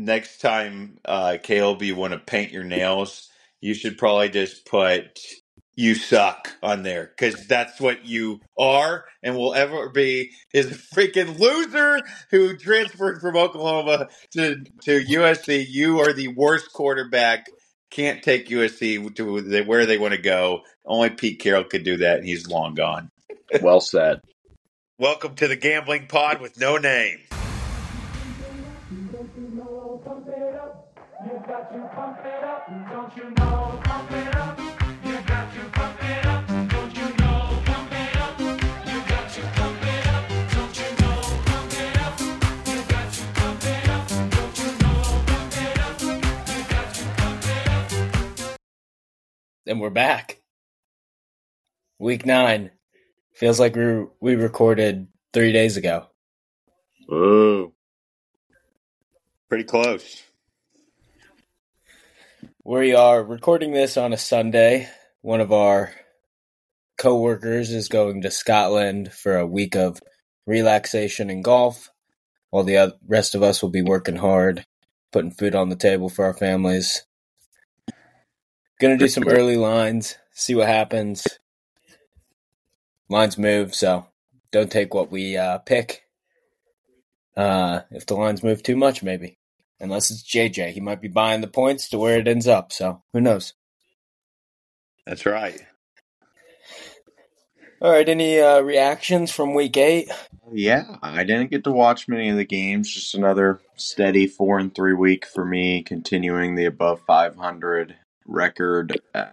next time, uh, Caleb, you want to paint your nails, you should probably just put "you suck" on there because that's what you are and will ever be. Is a freaking loser who transferred from Oklahoma to to USC. You are the worst quarterback. Can't take USC to where they want to go. Only Pete Carroll could do that, and he's long gone. Well said. Welcome to the gambling pod with no name. And we're back. Week nine. Feels like we we recorded three days ago. Ooh. Pretty close. We are recording this on a Sunday. One of our co-workers is going to Scotland for a week of relaxation and golf, while the rest of us will be working hard, putting food on the table for our families. Gonna do some early lines, see what happens. Lines move, so don't take what we uh, pick. Uh, if the lines move too much, maybe. Unless it's JJ, he might be buying the points to where it ends up. So who knows? That's right. All right. Any uh, reactions from week eight? Yeah, I didn't get to watch many of the games. Just another steady four and three week for me, continuing the above 500 record. Uh,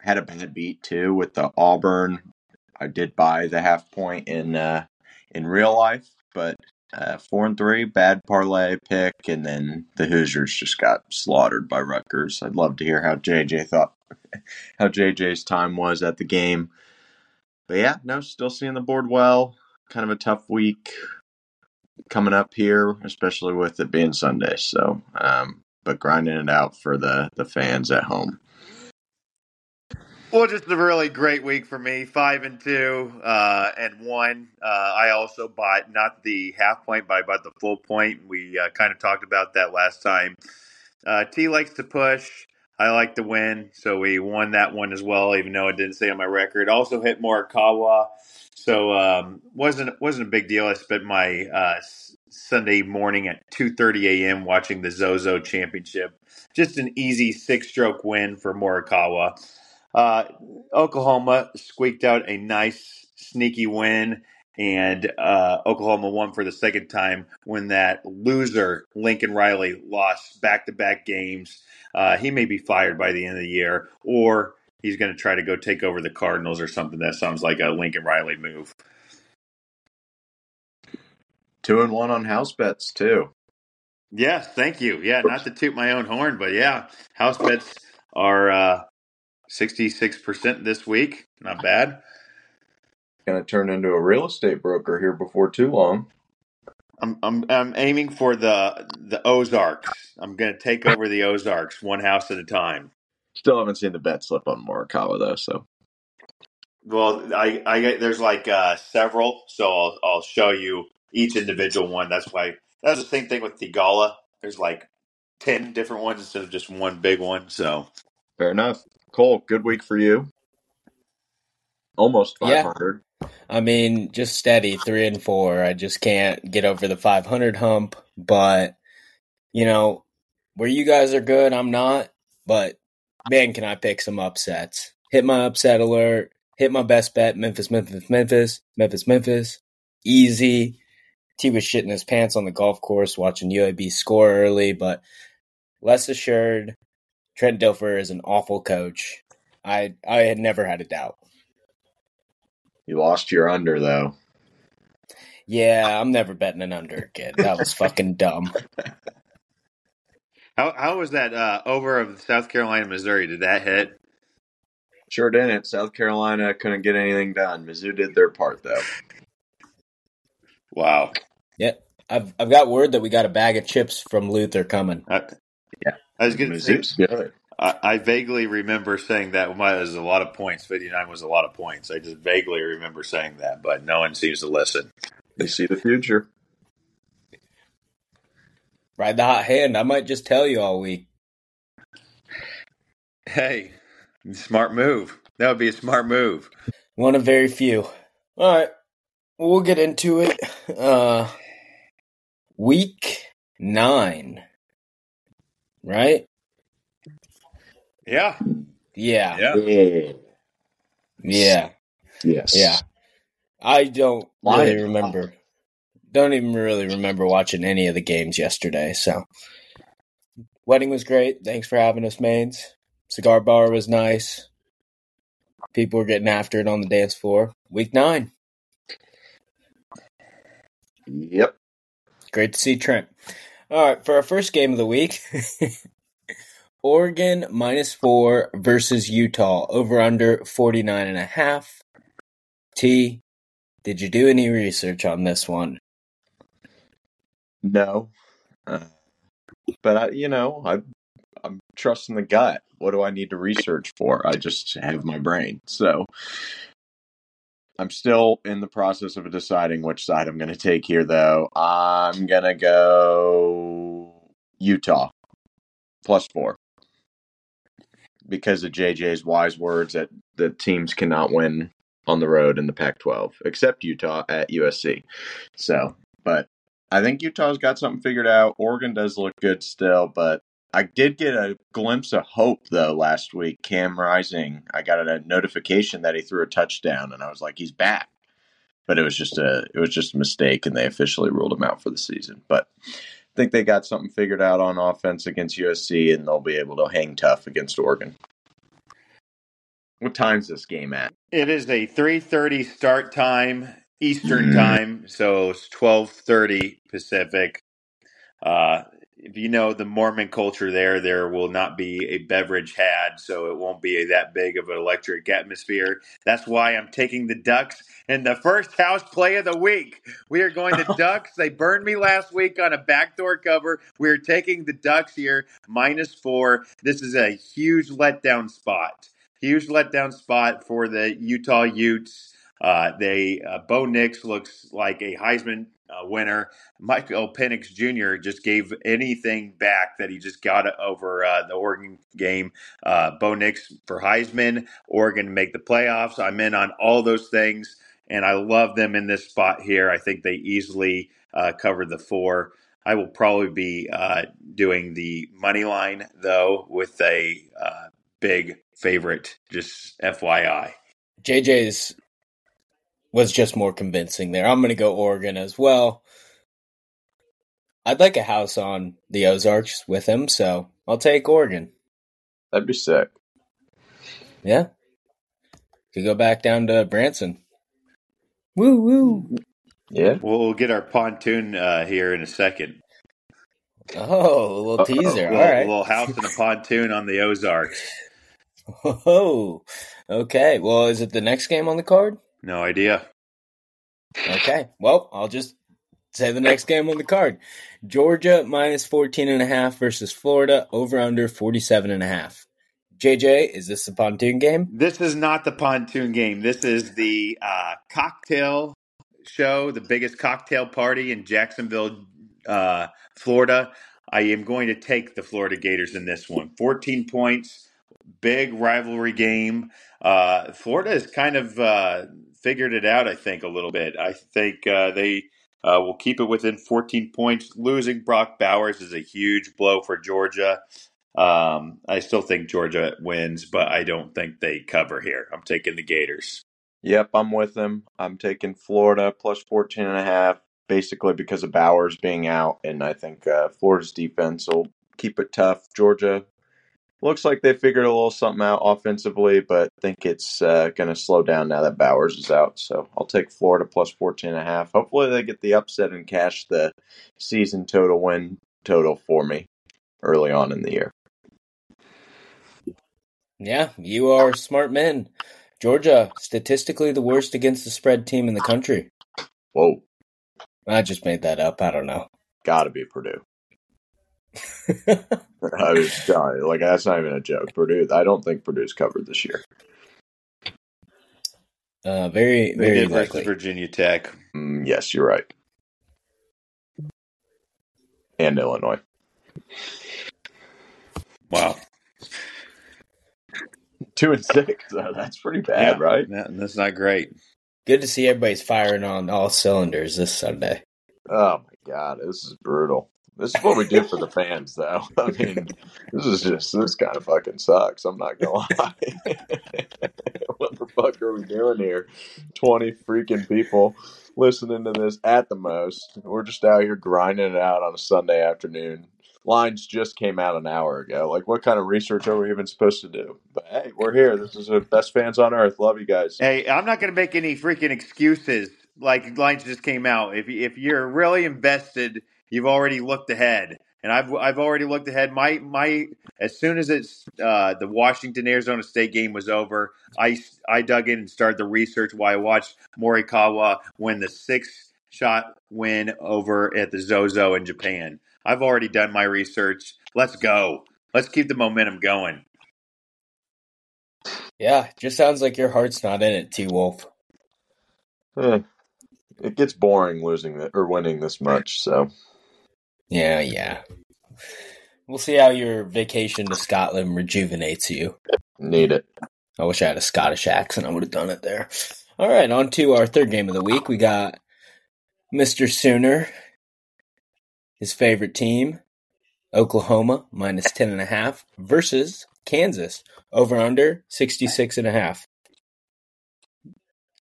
had a bad beat too with the Auburn. I did buy the half point in uh, in real life, but uh, four and three, bad parlay pick, and then the Hoosiers just got slaughtered by Rutgers. I'd love to hear how JJ thought, how JJ's time was at the game. But yeah, no, still seeing the board well. Kind of a tough week coming up here, especially with it being Sunday. So, um, but grinding it out for the the fans at home. Well, just a really great week for me. Five and two, uh, and one. Uh, I also bought not the half point, but I bought the full point. We uh, kind of talked about that last time. Uh, T likes to push. I like to win, so we won that one as well, even though it didn't say on my record. Also hit Morikawa, so um, wasn't wasn't a big deal. I spent my uh, Sunday morning at two thirty a.m. watching the Zozo Championship. Just an easy six stroke win for Morikawa. Uh, Oklahoma squeaked out a nice, sneaky win, and uh, Oklahoma won for the second time when that loser, Lincoln Riley, lost back to back games. Uh, he may be fired by the end of the year, or he's going to try to go take over the Cardinals or something. That sounds like a Lincoln Riley move. Two and one on house bets, too. Yes, thank you. Yeah, not to toot my own horn, but yeah, house bets are uh, 66% this week. Not bad. Going to turn into a real estate broker here before too long. I'm, I'm, I'm aiming for the the Ozarks. I'm going to take over the Ozarks one house at a time. Still haven't seen the bet slip on Morikawa though, so. Well, I, I there's like uh, several, so I'll, I'll show you each individual one. That's why that's the same thing with the Gala. There's like ten different ones instead of just one big one. So fair enough. Cole, good week for you. Almost 500. Yeah. I mean, just steady, three and four. I just can't get over the 500 hump. But, you know, where you guys are good, I'm not. But, man, can I pick some upsets? Hit my upset alert. Hit my best bet Memphis, Memphis, Memphis, Memphis, Memphis. Easy. T was shitting his pants on the golf course watching UAB score early, but less assured. Trent Dilfer is an awful coach. I I had never had a doubt. You lost your under though. Yeah, I'm never betting an under again. That was fucking dumb. How how was that uh, over of South Carolina, Missouri? Did that hit? Sure didn't. South Carolina couldn't get anything done. Mizzou did their part though. Wow. Yep. I've I've got word that we got a bag of chips from Luther coming. Uh, yeah. I was going to say, good. I, I, vaguely remember saying that was a lot of points. 59 was a lot of points. I just vaguely remember saying that, but no one seems to listen. They see the future. ride the hot hand. I might just tell you all week. Hey, smart move. That would be a smart move. One of very few. All right, we'll get into it. Uh, week nine, right? Yeah. Yeah, Yeah. Yeah. yeah, Yes. yeah. I don't Line really it up. remember. Don't even really remember watching any of the games yesterday. So, wedding was great. Thanks for having us, mains. Cigar bar was nice. People were getting after it on the dance floor. Week nine, Yep. great to see Trent. All right, for our first game of the week, Oregon minus four versus Utah over under 49 and a half. T, did you do any research on this one? No. Uh, but I, you know, I, I'm trusting the gut. What do I need to research for? I just have my brain. So I'm still in the process of deciding which side I'm going to take here, though. I'm going to go Utah plus four because of JJ's wise words that the teams cannot win on the road in the Pac 12, except Utah at USC. So, but I think Utah's got something figured out. Oregon does look good still, but I did get a glimpse of hope though last week. Cam Rising, I got a notification that he threw a touchdown, and I was like, he's back. But it was just a it was just a mistake, and they officially ruled him out for the season. But I think they got something figured out on offense against USC, and they'll be able to hang tough against Oregon. What time's this game at? It is a 3:30 start time Eastern time, so it's 12:30 Pacific. Uh, if you know the Mormon culture there, there will not be a beverage had, so it won't be that big of an electric atmosphere. That's why I'm taking the Ducks in the first house play of the week. We are going to Ducks. They burned me last week on a backdoor cover. We are taking the Ducks here minus four. This is a huge letdown spot. Huge letdown spot for the Utah Utes. Uh, they uh, Bo Nix looks like a Heisman uh, winner. Michael Penix Jr. just gave anything back that he just got over uh, the Oregon game. Uh, Bo Nix for Heisman, Oregon to make the playoffs. I'm in on all those things, and I love them in this spot here. I think they easily cover the four. I will probably be doing the money line though with a big favorite. Just FYI. JJ's was just more convincing there. I'm going to go Oregon as well. I'd like a house on the Ozarks with him, so I'll take Oregon. That'd be sick. Yeah. Could go back down to Branson. Woo woo. Yeah. We'll, we'll get our pontoon uh, here in a second. Oh, a little Uh-oh. teaser. All right. A little, little house and a pontoon on the Ozarks. Oh, okay. Well, is it the next game on the card? No idea. Okay. Well, I'll just say the next game on the card. Georgia minus 14 and a half versus Florida over under 47 and a half. JJ, is this the pontoon game? This is not the pontoon game. This is the uh, cocktail show, the biggest cocktail party in Jacksonville, uh, Florida. I am going to take the Florida Gators in this one. 14 points, big rivalry game. Uh, Florida is kind of uh, figured it out, I think, a little bit. I think uh, they uh, will keep it within 14 points. Losing Brock Bowers is a huge blow for Georgia. Um, I still think Georgia wins, but I don't think they cover here. I'm taking the Gators. Yep, I'm with them. I'm taking Florida plus 14 and a half, basically because of Bowers being out, and I think uh, Florida's defense will keep it tough. Georgia looks like they figured a little something out offensively, but I think it's uh, going to slow down now that Bowers is out. So I'll take Florida plus 14 and a half. Hopefully they get the upset and cash the season total win total for me early on in the year. Yeah, you are smart men. Georgia, statistically the worst against the spread team in the country. Whoa, I just made that up. I don't know. gotta be Purdue. I was telling you, like that's not even a joke. Purdue, I don't think Purdue's covered this year. uh, very, They very did versus likely. Virginia Tech. Mm, yes, you're right. And Illinois. Wow. Two and six. though. that's pretty bad, Yeah, right? that- that's not great. Good to see everybody's firing on all cylinders this Sunday. Oh my god, this is brutal. This is what we do for the fans, though. I mean, this is just this kind of fucking sucks. I'm not gonna lie. what the fuck are we doing here? Twenty freaking people listening to this at the most. We're just out here grinding it out on a Sunday afternoon. Lines just came out an hour ago. Like, what kind of research are we even supposed to do? But hey, we're here. This is the best fans on earth. Love you guys. Hey, I'm not going to make any freaking excuses. Like lines just came out. If if you're really invested, you've already looked ahead, and I've I've already looked ahead. My my as soon as it's uh, the Washington Arizona State game was over, I I dug in and started the research while I watched Morikawa win the six shot win over at the Zozo in Japan. I've already done my research. Let's go. Let's keep the momentum going. Yeah, just sounds like your heart's not in it, T Wolf. Eh, it gets boring losing th- or winning this much. So Yeah, yeah. We'll see how your vacation to Scotland rejuvenates you. need it. I wish I had a Scottish accent. I would have done it there. All right, on to our third game of the week. We got Mr. Sooner, his favorite team, Oklahoma, minus 10.5, versus Kansas, over under 66.5.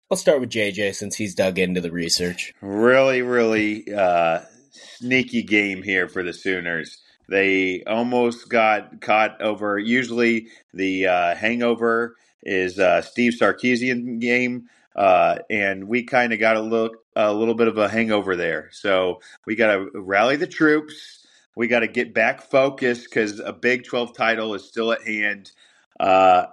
I'll start with JJ since he's dug into the research. Really, really uh, sneaky game here for the Sooners. They almost got caught over. Usually, the uh, hangover is uh, Steve Sarkisian game, uh, and we kind of got a look a little bit of a hangover there. So we got to rally the troops. We got to get back focused because a Big Twelve title is still at hand. Uh,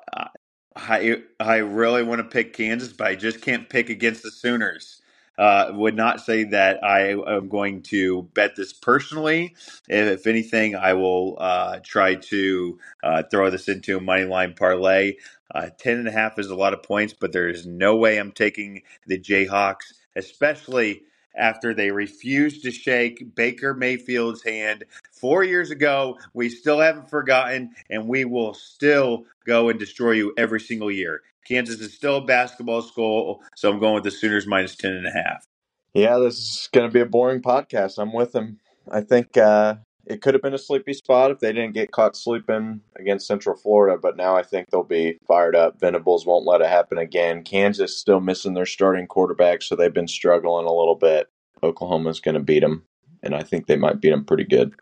I I really want to pick Kansas, but I just can't pick against the Sooners. Uh, would not say that I am going to bet this personally. If, if anything, I will uh, try to uh, throw this into a money line parlay. Uh, ten and a half is a lot of points, but there is no way I'm taking the Jayhawks, especially after they refused to shake Baker Mayfield's hand four years ago. We still haven't forgotten, and we will still go and destroy you every single year. Kansas is still a basketball school, so I'm going with the Sooners minus ten and a half. Yeah, this is going to be a boring podcast. I'm with him. I think uh, it could have been a sleepy spot if they didn't get caught sleeping against Central Florida, but now I think they'll be fired up. Venables won't let it happen again. Kansas still missing their starting quarterback, so they've been struggling a little bit. Oklahoma's going to beat them, and I think they might beat them pretty good.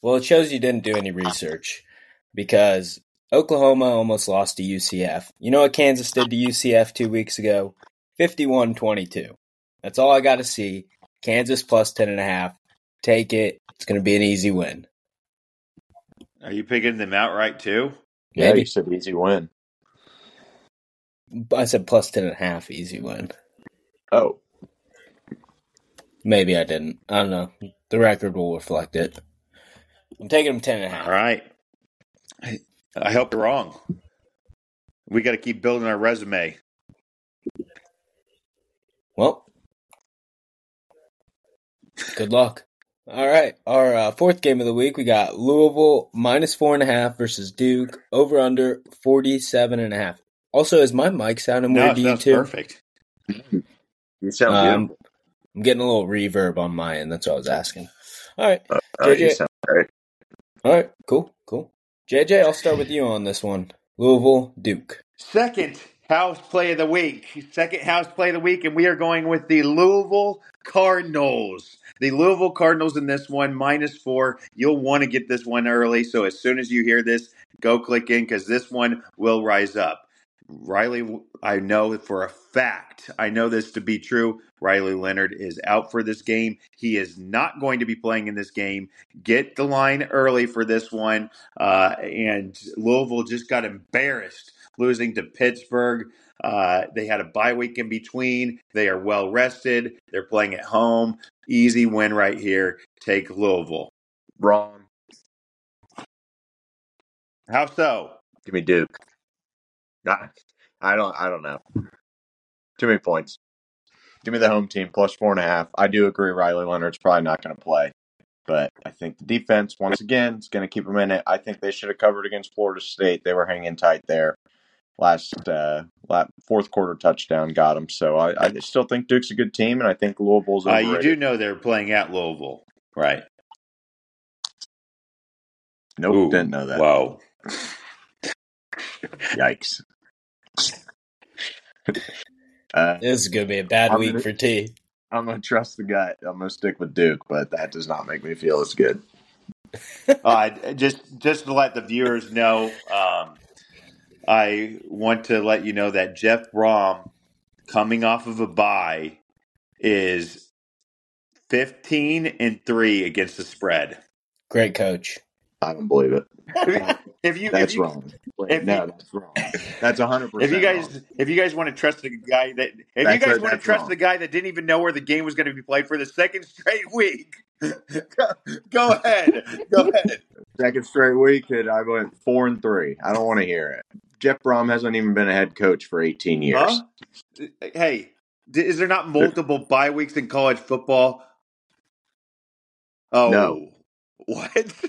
Well, it shows you didn't do any research because Oklahoma almost lost to UCF. You know what Kansas did to UCF two weeks ago? 51 22. That's all I got to see. Kansas plus 10.5. Take it. It's going to be an easy win. Are you picking them outright too? Yeah, Maybe. you said easy win. I said plus 10.5, easy win. Oh, Maybe I didn't. I don't know. The record will reflect it. I'm taking them 10.5. All right. I, I hope you're wrong. We got to keep building our resume. Well, good luck. All right, our uh, fourth game of the week, we got Louisville minus four and a half versus Duke over under forty seven and a half. Also, is my mic sounding No, weird it to you too? perfect. you sound Um. I'm getting a little reverb on my end. That's what I was asking. All right, Uh, you JJ. sound great. all right, cool, cool. JJ, I'll start with you on this one. Louisville, Duke. Second house play of the week. Second house play of the week, and we are going with the Louisville Cardinals. The Louisville Cardinals in this one, minus four. You'll want to get this one early. So as soon as you hear this, go click in because this one will rise up. Riley, I know for a fact, I know this to be true. Riley Leonard is out for this game. He is not going to be playing in this game. Get the line early for this one. Uh, and Louisville just got embarrassed losing to Pittsburgh. Uh, they had a bye week in between. They are well rested. They're playing at home. Easy win right here. Take Louisville. Wrong. How so? Give me Duke. I, I don't. I don't know. Too many points. Give me the home team plus four and a half. I do agree. Riley Leonard's probably not going to play. but I think the defense, once again, is going to keep them in it. I think they should have covered against Florida State. They were hanging tight there. Last, uh, last fourth quarter touchdown got them. So I, I still think Duke's a good team, and I think Louisville's Uh, overrated. you do know they're playing at Louisville, right? Nope, Ooh, didn't know that. Wow. Yikes. uh, This is gonna be a bad I'm week gonna- for T. I'm gonna trust the gut. I'm gonna stick with Duke, but that does not make me feel as good. uh, just just to let the viewers know, um, I want to let you know that Jeff Brohm, coming off of a bye, is fifteen and three against the spread. Great coach. I don't believe it. if you, That's if you, wrong. If no, you- that's wrong. That's 100. percent If you guys, if you guys want to trust the guy that, if That's you guys a- want to trust wrong. the guy that didn't even know where the game was going to be played for the second straight week, go, go ahead, go ahead. second straight week, and I went four and three. I don't want to hear it. Jeff Brohm hasn't even been a head coach for 18 years. Huh? Hey, is there not multiple bye weeks in college football? Oh, No. What?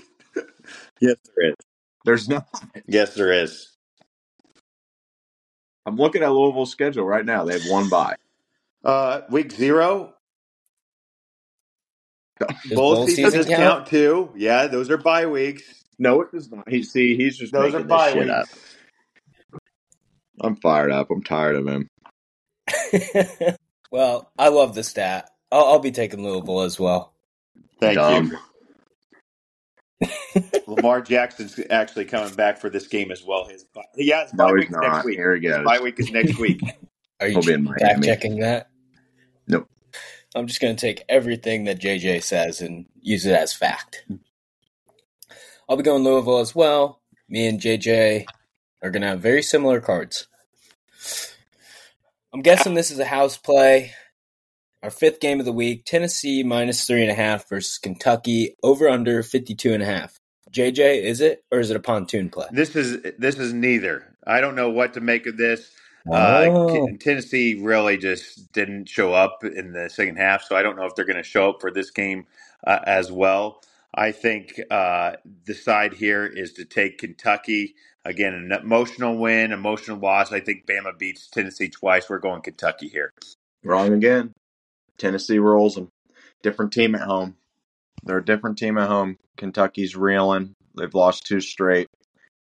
Yes, there is. There's no. yes, there is. I'm looking at Louisville's schedule right now. They have one bye. Uh, week zero. Does Bowl bowl season season does count? count too. Yeah, those are bye weeks. No, it does not. He see, he's just Those are making this bye shit weeks. up. I'm fired up. I'm tired of him. well, I love the stat. I'll, I'll be taking Louisville as well. Thank Dumb. you. Lamar Jackson's actually coming back for this game as well. His bye- yeah, his bye No, he's week's next week. Here he goes. bye week is next week. Are you He'll be in fact Miami. checking that? Nope. I'm just going to take everything that JJ says and use it as fact. I'll be going Louisville as well. Me and JJ are going to have very similar cards. I'm guessing this is a house play. Our fifth game of the week Tennessee minus three and a half versus Kentucky over under 52 and a half. JJ, is it or is it a pontoon play? This is this is neither. I don't know what to make of this. Oh. Uh, Tennessee really just didn't show up in the second half, so I don't know if they're going to show up for this game uh, as well. I think uh, the side here is to take Kentucky again, an emotional win, emotional loss. I think Bama beats Tennessee twice. We're going Kentucky here. Wrong again. Tennessee rolls them. Different team at home. They're a different team at home. Kentucky's reeling. They've lost two straight,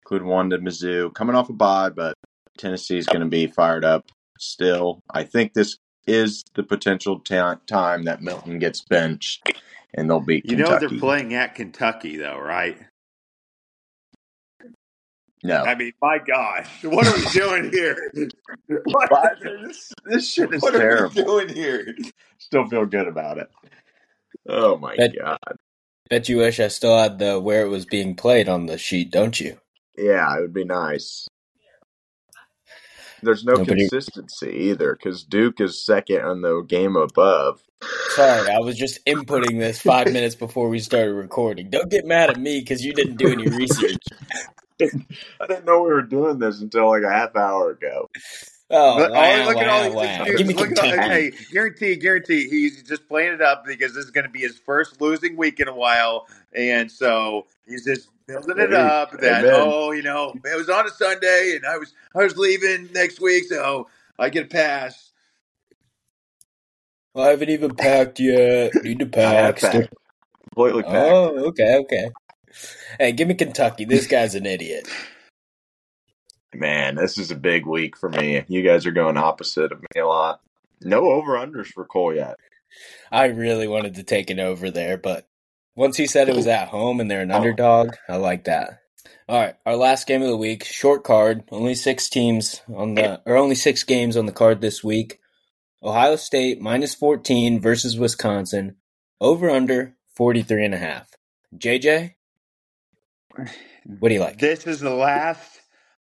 including one to Mizzou. Coming off a bye, but Tennessee's going to be fired up still. I think this is the potential ta time that Milton gets benched and they'll beat You know they're playing at Kentucky, though, right? no. I mean, my gosh, what are we doing here? What, But this, this shit is terrible. what are we doing here? Still feel good about it. Oh my Bet- god. Bet you wish I still had the where it was being played on the sheet, don't you? Yeah, it would be nice. There's no Nobody- consistency either because Duke is second on the game above. Sorry, I was just inputting this five minutes before we started recording. Don't get mad at me because you didn't do any research. I didn't know we were doing this until like a half hour ago. Oh, Look, wow, look at all wow, these wow. excuses. Give me Look at all, hey, guarantee, guarantee, he's just playing it up because this is going to be his first losing week in a while, and so he's just building it up. That amen. oh, you know, it was on a Sunday, and I was I was leaving next week, so I get a pass. I haven't even packed yet. Need to pack. Oh, packed. Completely packed. Oh, okay, okay. Hey, give me Kentucky. This guy's an idiot. Man, this is a big week for me. You guys are going opposite of me a lot. No over unders for Cole yet. I really wanted to take it over there, but once he said it was at home and they're an underdog, I like that. All right, our last game of the week, short card, only six teams on the or only six games on the card this week. Ohio State minus 14 versus Wisconsin. Over under 43 and a half. JJ, what do you like? This is the last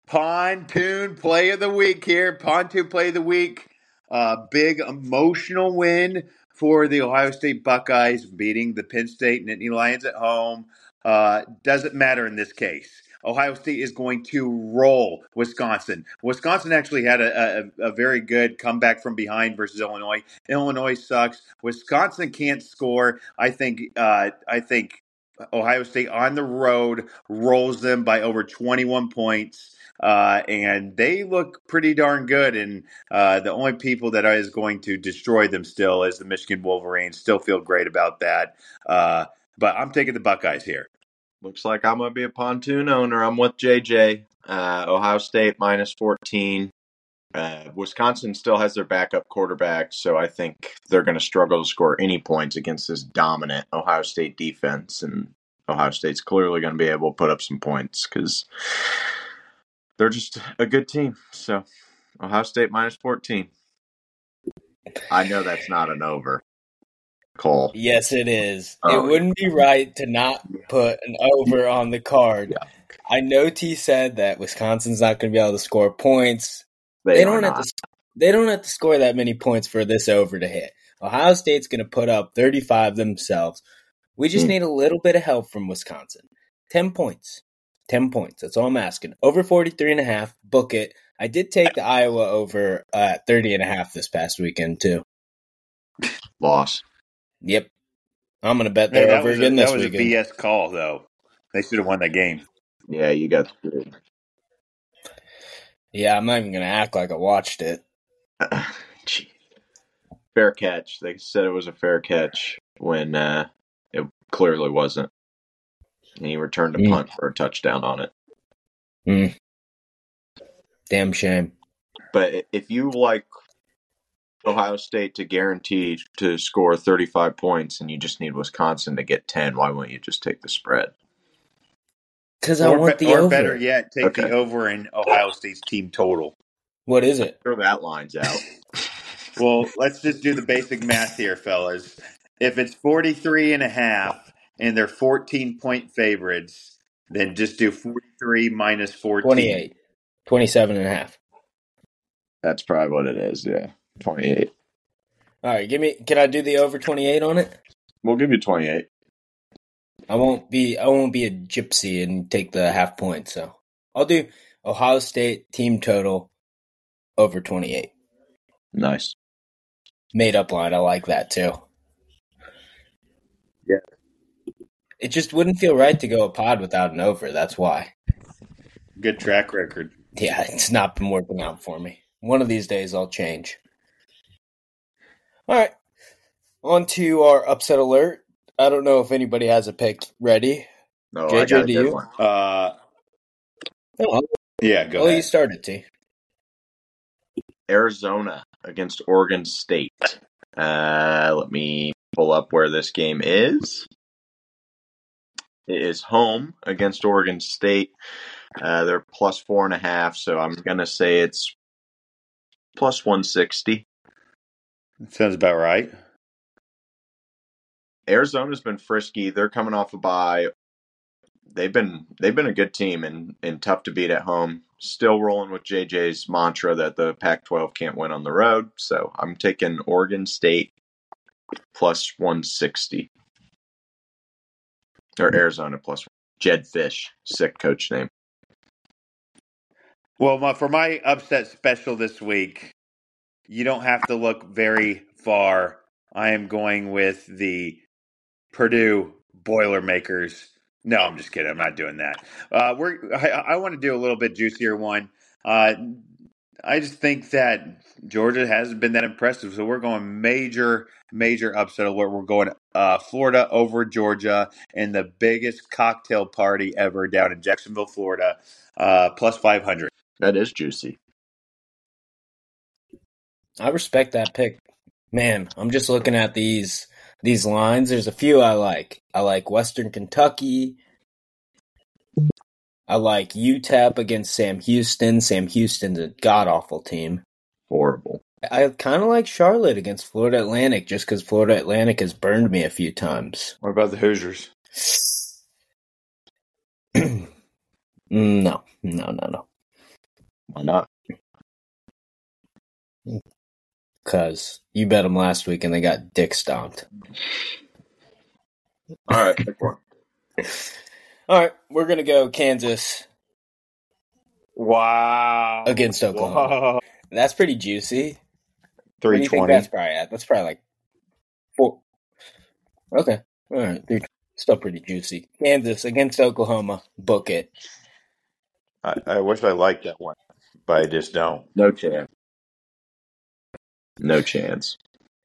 pontoon play of the week here. Pontoon play of the week. Uh, big emotional win for the Ohio State Buckeyes, beating the Penn State Nittany Lions at home. Uh, doesn't matter in this case. Ohio State is going to roll Wisconsin. Wisconsin actually had a, a, a very good comeback from behind versus Illinois. Illinois sucks. Wisconsin can't score. I think. Uh, I think Ohio State on the road rolls them by over 21 points. Uh, and they look pretty darn good. And uh, the only people that is going to destroy them still is the Michigan Wolverines. Still feel great about that. Uh, but I'm taking the Buckeyes here. Looks like I'm going to be a pontoon owner. I'm with JJ. Uh, Ohio State minus 14. Uh, Wisconsin still has their backup quarterback, so I think they're going to struggle to score any points against this dominant Ohio State defense. And Ohio State's clearly going to be able to put up some points because they're just a good team. So Ohio State minus 14. I know that's not an over. Cole. Yes, it is. Oh, it wouldn't be right to not put an over on the card. Yeah. I know T said that Wisconsin's not going to be able to score points. They, They, don't have not. to. They don't have to score that many points for this over to hit. Ohio State's going to put up 35 themselves. We just Hmm. need a little bit of help from Wisconsin. 10 points. 10 points. That's all I'm asking. Over 43 and a half. Book it. I did take the Iowa over at 30 and a half this past weekend too. Loss. Yep. I'm going to bet they're that over was, a, again that this was a. BS call, though. They should have won that game. Yeah, you got screwed. Yeah, I'm not even going to act like I watched it. Gee. Fair catch. They said it was a fair catch when uh, it clearly wasn't. And he returned a Mm. punt for a touchdown on it. Damn shame. But if you like Ohio State to guarantee to score 35 points and you just need Wisconsin to get 10, why won't you just take the spread? Because I or want be- the or over. better yet, take Okay. the over in Ohio State's team total. What is it? Throw that lines out. Well, let's just do the basic math here, fellas. If it's 43 and a half and they're 14 point favorites, then just do 43 minus 14. 28. 27 and a half. That's probably what it is. Yeah, 28. All right, give me. Can I do the over 28 on it? We'll give you 28. I won't be. I won't be a gypsy and take the half point. So I'll do Ohio State team total over 28. Nice. Made up line. I like that too. Yeah. It just wouldn't feel right to go a pod without an over. That's why. Good track record. Yeah, it's not been working out for me. One of these days I'll change. All right. On to our upset alert. I don't know if anybody has a pick ready. No, JJ, I got a do good you? one. Uh, Oh, I'll, yeah, go I'll let you ahead. start it, T. Arizona against Oregon State. Uh, let me pull up where this game is. It is home against Oregon State. Uh, they're plus four and a half, so I'm gonna say it's plus one sixty. Sounds about right. Arizona's been frisky. They're coming off a bye. They've been they've been a good team and, and tough to beat at home. Still rolling with JJ's mantra that the Pac-12 can't win on the road. So I'm taking Oregon State plus 160 or Arizona plus Jedd Fisch, sick coach name. Well, my, for my upset special this week, you don't have to look very far. I am going with the Purdue Boilermakers. No, I'm just kidding. I'm not doing that. Uh, we're. I, I want to do a little bit juicier one. Uh, I just think that Georgia hasn't been that impressive, so we're going major, major upset alert. We're going uh, Florida over Georgia in the biggest cocktail party ever down in Jacksonville, Florida, uh, plus five hundred. That is juicy. I respect that pick. Man, I'm just looking at these these lines. There's a few I like. I like Western Kentucky. I like UTEP against Sam Houston. Sam Houston's a god awful team. Horrible. I kind of like Charlotte against Florida Atlantic just because Florida Atlantic has burned me a few times. What about the Hoosiers? No, no, no, no. Why not? Because you bet them last week and they got dick stomped. All right, pick one. All right, we're going to go Kansas Wow. against Oklahoma. Whoa. That's pretty juicy. What do Three you think twenty. that's probably at? That's probably like four. Okay. All right. Three- Still pretty juicy. Kansas against Oklahoma. Book it. I, I wish I liked that one, but I just don't. No chance. No chance.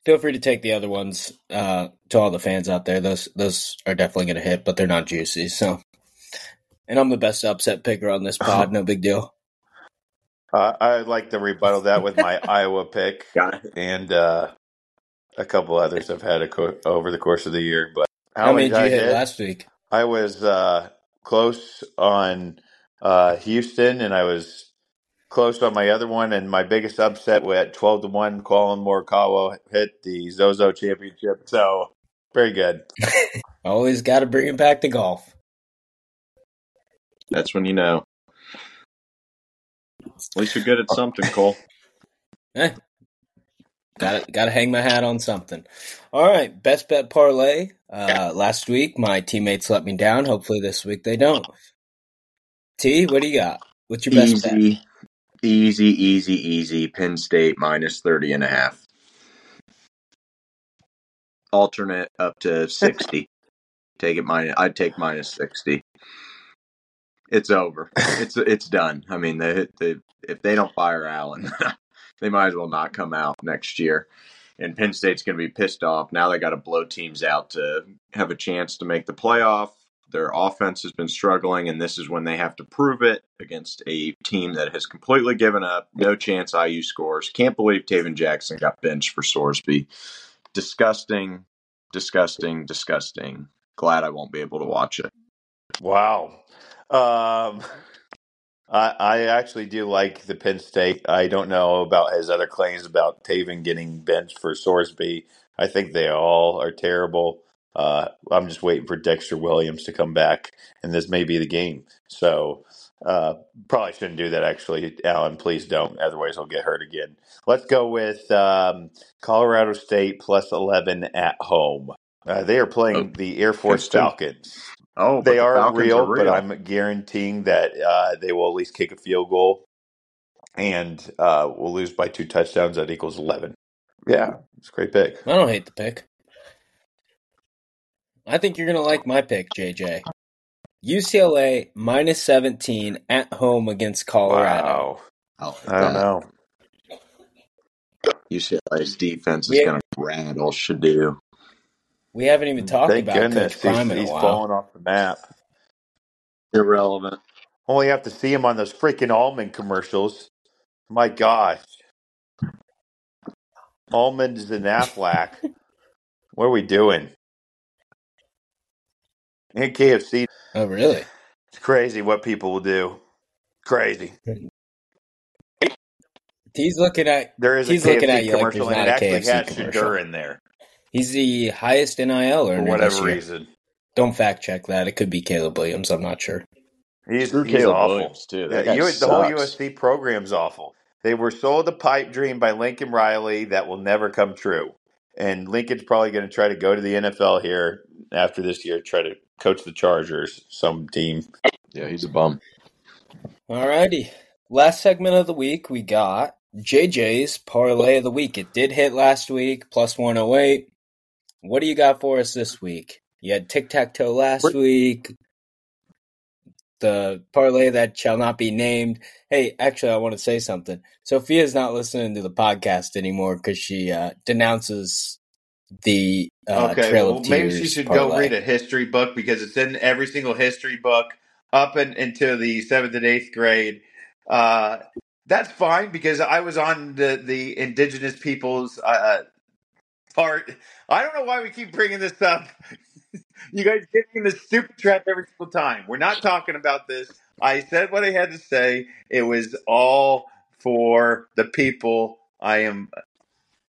Feel free to take the other ones uh, to all the fans out there. Those those are definitely going to hit, but they're not juicy. So, and I'm the best upset picker on this pod. No big deal. Uh, I'd like to rebuttal that with my Iowa pick and uh, a couple others I've had a co- over the course of the year. But How, many did did I you hit hit? last week? I was uh, close on uh, Houston, and I was close on my other one. And my biggest upset was at twelve to one, Collin Morikawa hit the Zozo Championship. So very good. Always got to bring it back to golf. That's when you know. At least you're good at something, Cole. Eh, got to got to hang my hat on something. All right, best bet parlay. Uh, last week my teammates let me down. Hopefully this week they don't. T, what do you got? What's your best bet? Easy, easy, easy, easy. Penn State minus 30 and a half. Alternate up to 60. take it minus. I'd take minus 60. It's over. It's it's done. I mean, they, they if they don't fire Allen, they might as well not come out next year. And Penn State's going to be pissed off. Now they got to blow teams out to have a chance to make the playoff. Their offense has been struggling, and this is when they have to prove it against a team that has completely given up. No chance IU scores. Can't believe Tayven Jackson got benched for Sorsby. Disgusting, disgusting, disgusting. Glad I won't be able to watch it. Wow. Um, I, I actually do like the Penn State. I don't know about his other claims about Tayven getting benched for Sorsby. I think they all are terrible. Uh, I'm just waiting for Dexter Williams to come back, and this may be the game. So uh, probably shouldn't do that. Actually, Allen, please don't. Otherwise, I'll get hurt again. Let's go with um, Colorado State plus 11 at home. Uh, they are playing Oh, the Air Force Houston. Falcons. Oh, They the are Falcons real, are real. but I'm guaranteeing that uh, they will at least kick a field goal and uh, we'll lose by two touchdowns. That equals 11. Yeah, it's a great pick. I don't hate the pick. I think you're gonna like my pick, JJ. UCLA minus 17 at home against Colorado. Wow. I, like I don't that. know. UCLA's defense is Yeah. going to rattle Shedeur. We haven't even mm, talked Thank about goodness Coach Prime he's, in a he's while. fallen off the map. Irrelevant. Only have to see him on those freaking almond commercials. My gosh. Almonds and Aflac. what are we doing? And KFC. Oh, really? It's crazy what people will do. Crazy. He's looking at. There is He's a looking at KFC you like commercial, there's and not it a actually KFC has commercial. Shedeur in there He's the highest NIL for earner this whatever year. reason. Don't fact check that. It could be Caleb Williams. I'm not sure. He's, Screw he's Caleb awful. Williams, too. Yeah, That guy you- the whole. USC program's awful. They were sold a pipe dream by Lincoln Riley that will never come true. And Lincoln's probably going to try to go to the NFL here after this year, try to coach the Chargers, some team. Yeah, he's a bum. Alrighty. Last segment of the week, we got JJ's parlay of the week. It did hit last week, plus 108. What do you got for us this week? You had tic tac toe last week. The parlay that shall not be named. Hey, actually, I want to say something. Sophia's not listening to the podcast anymore because she uh, denounces the uh, okay, Trail well, maybe she should parlay. go read a history book because it's in every single history book up and into the seventh and eighth grade. Uh, that's fine because I was on the the indigenous peoples uh, part. I don't know why we keep bringing this up. you guys get me in this stupid trap every single time. We're not talking about this. I said what I had to say. It was all for the people. I am.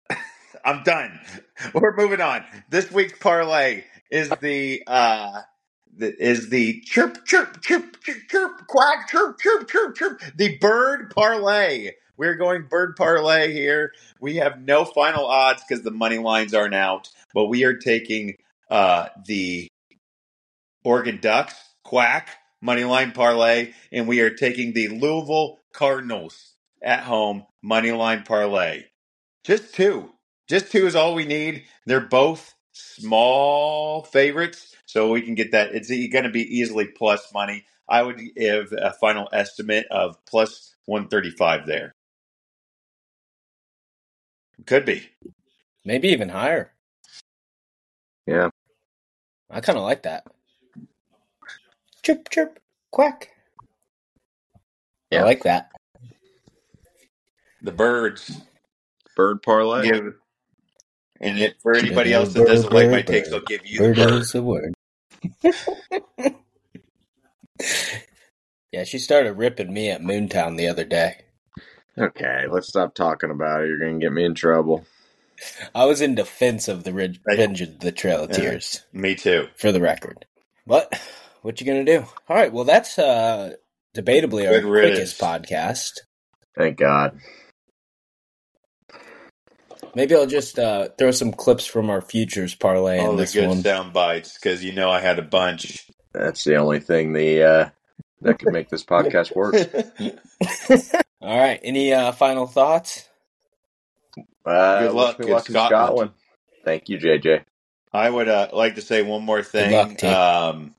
I'm done. We're moving on. This week's parlay is the uh the, is the chirp chirp chirp chirp chirp quack chirp chirp chirp chirp the bird parlay. We're going bird parlay here. We have no final odds because the money lines aren't out, but we are taking uh the Oregon Ducks quack money line parlay, and we are taking the Louisville Cardinals at home money line parlay. Just two. Just two is all we need. They're both small favorites, so we can get that. It's going to be easily plus money. I would give a final estimate of plus 135 there. Could be. Maybe even higher. Yeah. I kind of like that. Chirp, chirp, quack. Yeah. I like that. The birds Bird parlay. give, and it, for anybody else that doesn't like my takes, I'll give you the Bird bird. is the word. yeah, she started ripping me at Moontown the other day. Okay, let's stop talking about it. You're gonna get me in trouble. I was in defense of the Rid- Revenge of the Trail of Yeah. Tears, Me too. for the record. But what you gonna do? All right, well that's uh debatably our Good riddance. quickest podcast. Thank God. Maybe I'll just uh, throw some clips from our futures parlay All in the this good one. sound bites because you know I had a bunch. That's the only thing the uh, that could make this podcast work. All right, any uh, final thoughts? Uh, Good luck wish me in luck Scotland. Scotland. Thank you, JJ. I would uh, like to say one more thing. luck, um,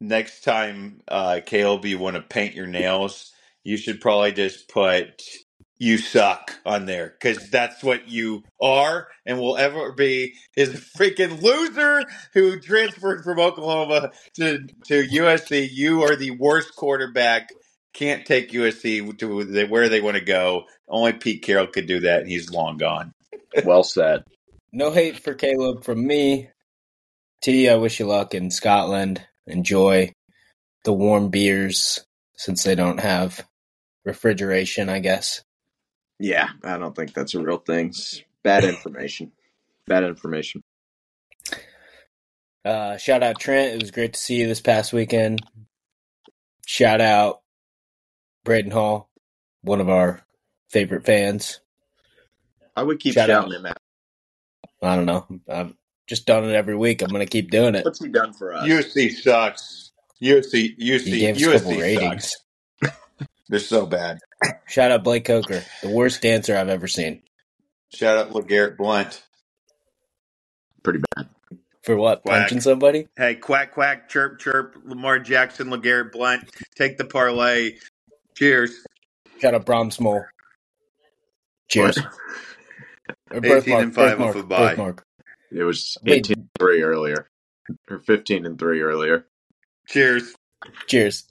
next time, uh, Caleb, you want to paint your nails, you should probably just put "you suck" on there because that's what you are and will ever be. Is a freaking loser who transferred from Oklahoma to to USC. You are the worst quarterback. Can't take USC to where they want to go. Only Pete Carroll could do that, and he's long gone. Well said. No hate for Caleb from me. T, I wish you luck in Scotland. Enjoy the warm beers since they don't have refrigeration, I guess. Yeah, I don't think that's a real thing. It's bad information. Bad information. Uh, shout out Trent. It was great to see you this past weekend. Shout out Braden Hall, one of our favorite fans. I would keep Shout shouting out. him out. I don't know. I've just done it every week. I'm going to keep doing it. What's he done for us? USC sucks. USC, He USC, gave us a couple USC ratings. sucks. They're so bad. Shout out Blake Coker, the worst dancer I've ever seen. Shout out LeGarrette Blunt. Pretty bad. For what? Whack. Punching somebody? Hey, quack, quack, chirp, chirp. Lamar Jackson, LeGarrette Blunt. Take the parlay. Cheers. Shout out Brom Small. Cheers. Or 18 and five off birthmark, a bye. birthmark. It was Wait. 18 and 3 earlier. Or 15 and 3 earlier. Cheers. Cheers.